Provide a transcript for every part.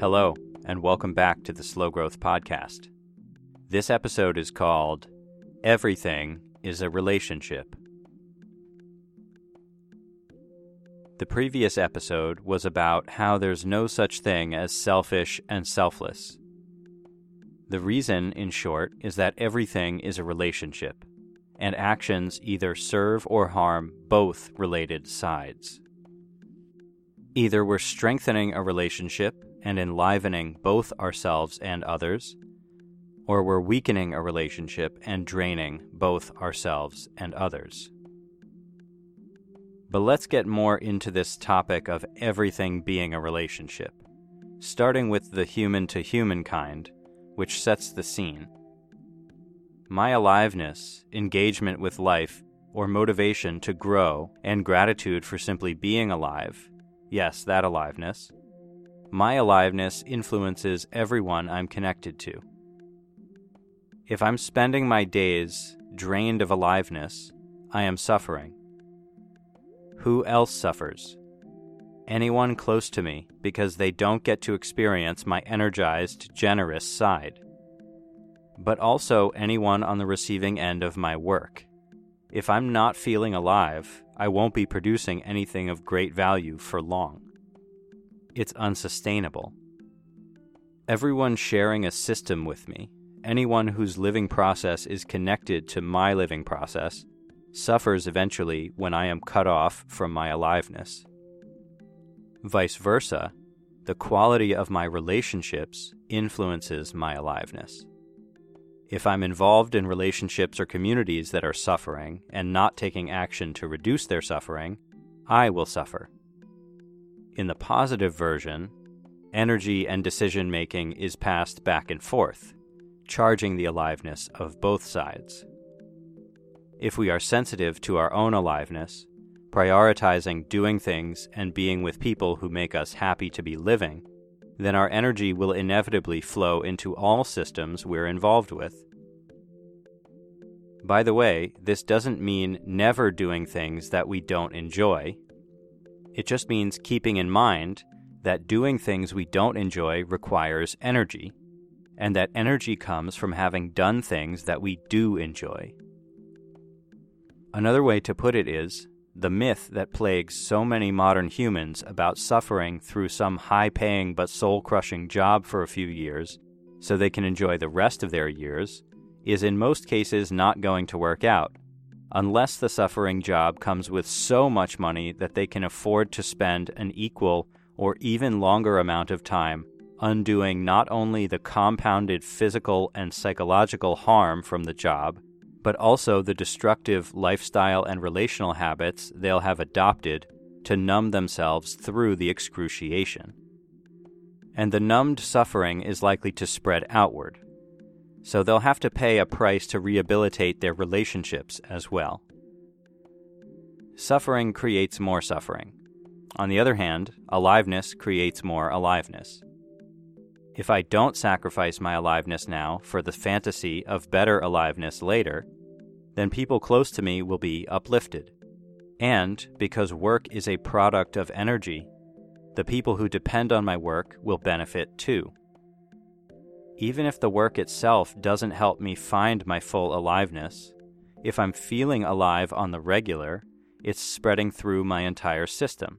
Hello, and welcome back to the Slow Growth Podcast. This episode is called Everything is a Relationship. The previous episode was about how there's no such thing as selfish and selfless. The reason, in short, is that everything is a relationship, and actions either serve or harm both related sides. Either we're strengthening a relationship and enlivening both ourselves and others, or we're weakening a relationship and draining both ourselves and others. But let's get more into this topic of everything being a relationship, starting with the human to human kind, which sets the scene. My aliveness, engagement with life, or motivation to grow, and gratitude for simply being alive yes, that aliveness my aliveness influences everyone I'm connected to. If I'm spending my days drained of aliveness, I am suffering. Who else suffers? Anyone close to me because they don't get to experience my energized, generous side. But also anyone on the receiving end of my work. If I'm not feeling alive, I won't be producing anything of great value for long it's unsustainable. Everyone sharing a system with me, anyone whose living process is connected to my living process, suffers eventually when I am cut off from my aliveness. Vice versa, the quality of my relationships influences my aliveness. If I'm involved in relationships or communities that are suffering and not taking action to reduce their suffering, I will suffer. In the positive version, energy and decision making is passed back and forth, charging the aliveness of both sides. If we are sensitive to our own aliveness, prioritizing doing things and being with people who make us happy to be living, then our energy will inevitably flow into all systems we're involved with. By the way, this doesn't mean never doing things that we don't enjoy it just means keeping in mind that doing things we don't enjoy requires energy, and that energy comes from having done things that we do enjoy. Another way to put it is the myth that plagues so many modern humans about suffering through some high paying but soul crushing job for a few years so they can enjoy the rest of their years is in most cases not going to work out unless the suffering job comes with so much money that they can afford to spend an equal or even longer amount of time undoing not only the compounded physical and psychological harm from the job, but also the destructive lifestyle and relational habits they'll have adopted to numb themselves through the excruciation. And the numbed suffering is likely to spread outward, so they'll have to pay a price to rehabilitate their relationships as well. Suffering creates more suffering. On the other hand, aliveness creates more aliveness. If I don't sacrifice my aliveness now for the fantasy of better aliveness later, then people close to me will be uplifted. And because work is a product of energy, the people who depend on my work will benefit too even if the work itself doesn't help me find my full aliveness, if I'm feeling alive on the regular, it's spreading through my entire system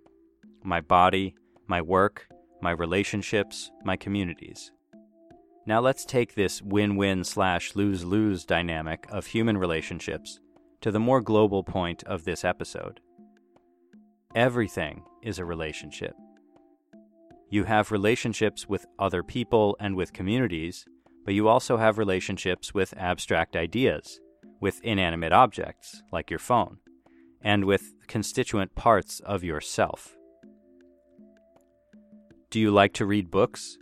my body, my work, my relationships, my communities. Now let's take this win win slash lose lose dynamic of human relationships to the more global point of this episode. Everything is a relationship. You have relationships with other people and with communities, but you also have relationships with abstract ideas, with inanimate objects, like your phone, and with constituent parts of yourself. Do you like to read books?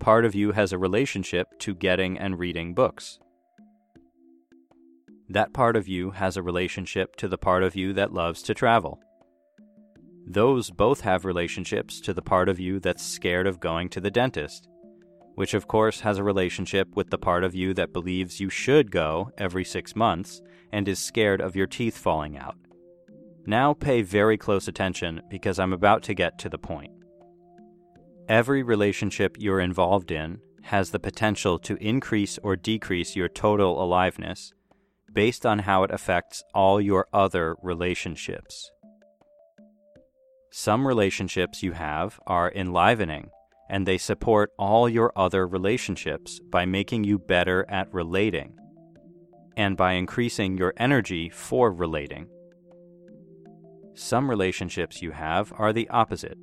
Part of you has a relationship to getting and reading books. That part of you has a relationship to the part of you that loves to travel. Those both have relationships to the part of you that's scared of going to the dentist, which of course has a relationship with the part of you that believes you should go every six months and is scared of your teeth falling out. Now pay very close attention because I'm about to get to the point. Every relationship you're involved in has the potential to increase or decrease your total aliveness based on how it affects all your other relationships. Some relationships you have are enlivening and they support all your other relationships by making you better at relating and by increasing your energy for relating. Some relationships you have are the opposite.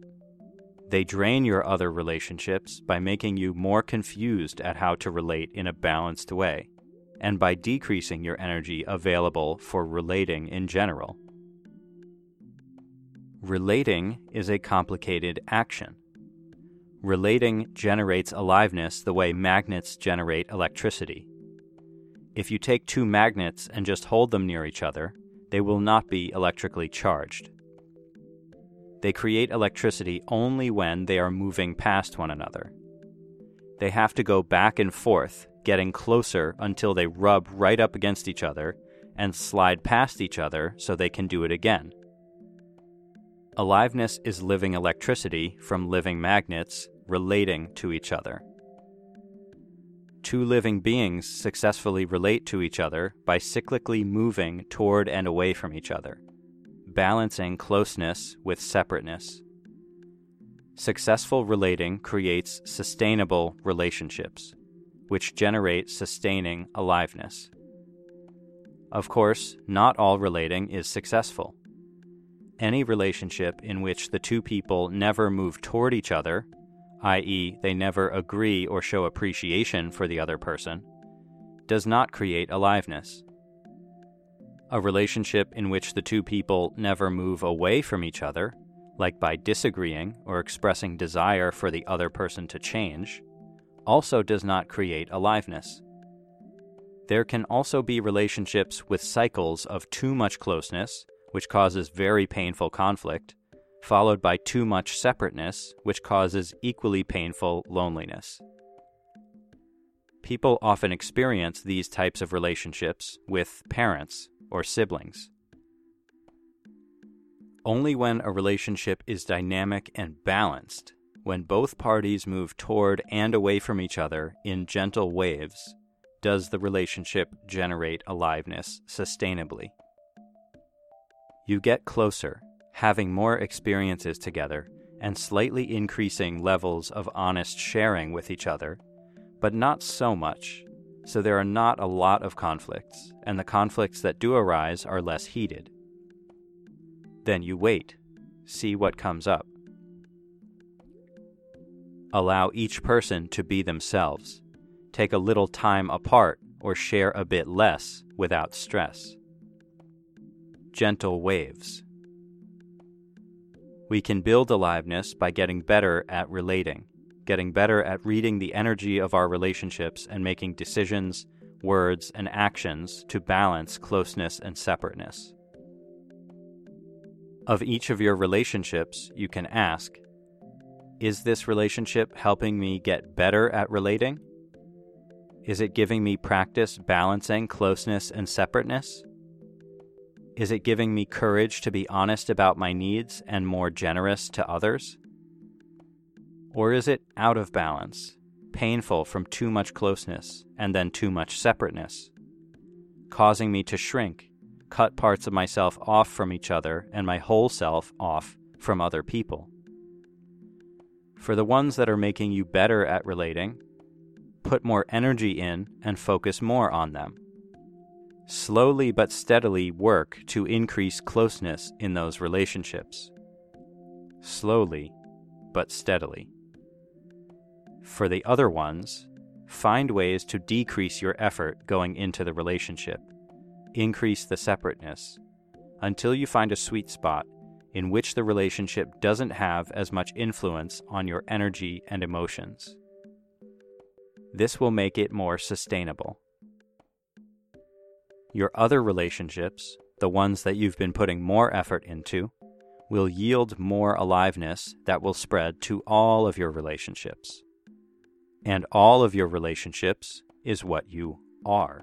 They drain your other relationships by making you more confused at how to relate in a balanced way, and by decreasing your energy available for relating in general. Relating is a complicated action. Relating generates aliveness the way magnets generate electricity. If you take two magnets and just hold them near each other, they will not be electrically charged. They create electricity only when they are moving past one another. They have to go back and forth, getting closer until they rub right up against each other and slide past each other so they can do it again. Aliveness is living electricity from living magnets relating to each other. Two living beings successfully relate to each other by cyclically moving toward and away from each other, balancing closeness with separateness. Successful relating creates sustainable relationships, which generate sustaining aliveness. Of course, not all relating is successful. Any relationship in which the two people never move toward each other i.e., they never agree or show appreciation for the other person, does not create aliveness. A relationship in which the two people never move away from each other, like by disagreeing or expressing desire for the other person to change, also does not create aliveness. There can also be relationships with cycles of too much closeness, which causes very painful conflict, followed by too much separateness, which causes equally painful loneliness. People often experience these types of relationships with parents or siblings. Only when a relationship is dynamic and balanced, when both parties move toward and away from each other in gentle waves, does the relationship generate aliveness sustainably. You get closer having more experiences together, and slightly increasing levels of honest sharing with each other, but not so much, so there are not a lot of conflicts, and the conflicts that do arise are less heated. Then you wait, see what comes up. Allow each person to be themselves. Take a little time apart or share a bit less without stress. Gentle waves. We can build aliveness by getting better at relating, getting better at reading the energy of our relationships and making decisions, words, and actions to balance closeness and separateness. Of each of your relationships, you can ask Is this relationship helping me get better at relating? Is it giving me practice balancing closeness and separateness? Is it giving me courage to be honest about my needs and more generous to others? Or is it out of balance, painful from too much closeness and then too much separateness, causing me to shrink, cut parts of myself off from each other and my whole self off from other people? For the ones that are making you better at relating, put more energy in and focus more on them slowly but steadily work to increase closeness in those relationships. Slowly but steadily. For the other ones, find ways to decrease your effort going into the relationship, increase the separateness, until you find a sweet spot in which the relationship doesn't have as much influence on your energy and emotions. This will make it more sustainable. Your other relationships, the ones that you've been putting more effort into, will yield more aliveness that will spread to all of your relationships. And all of your relationships is what you are.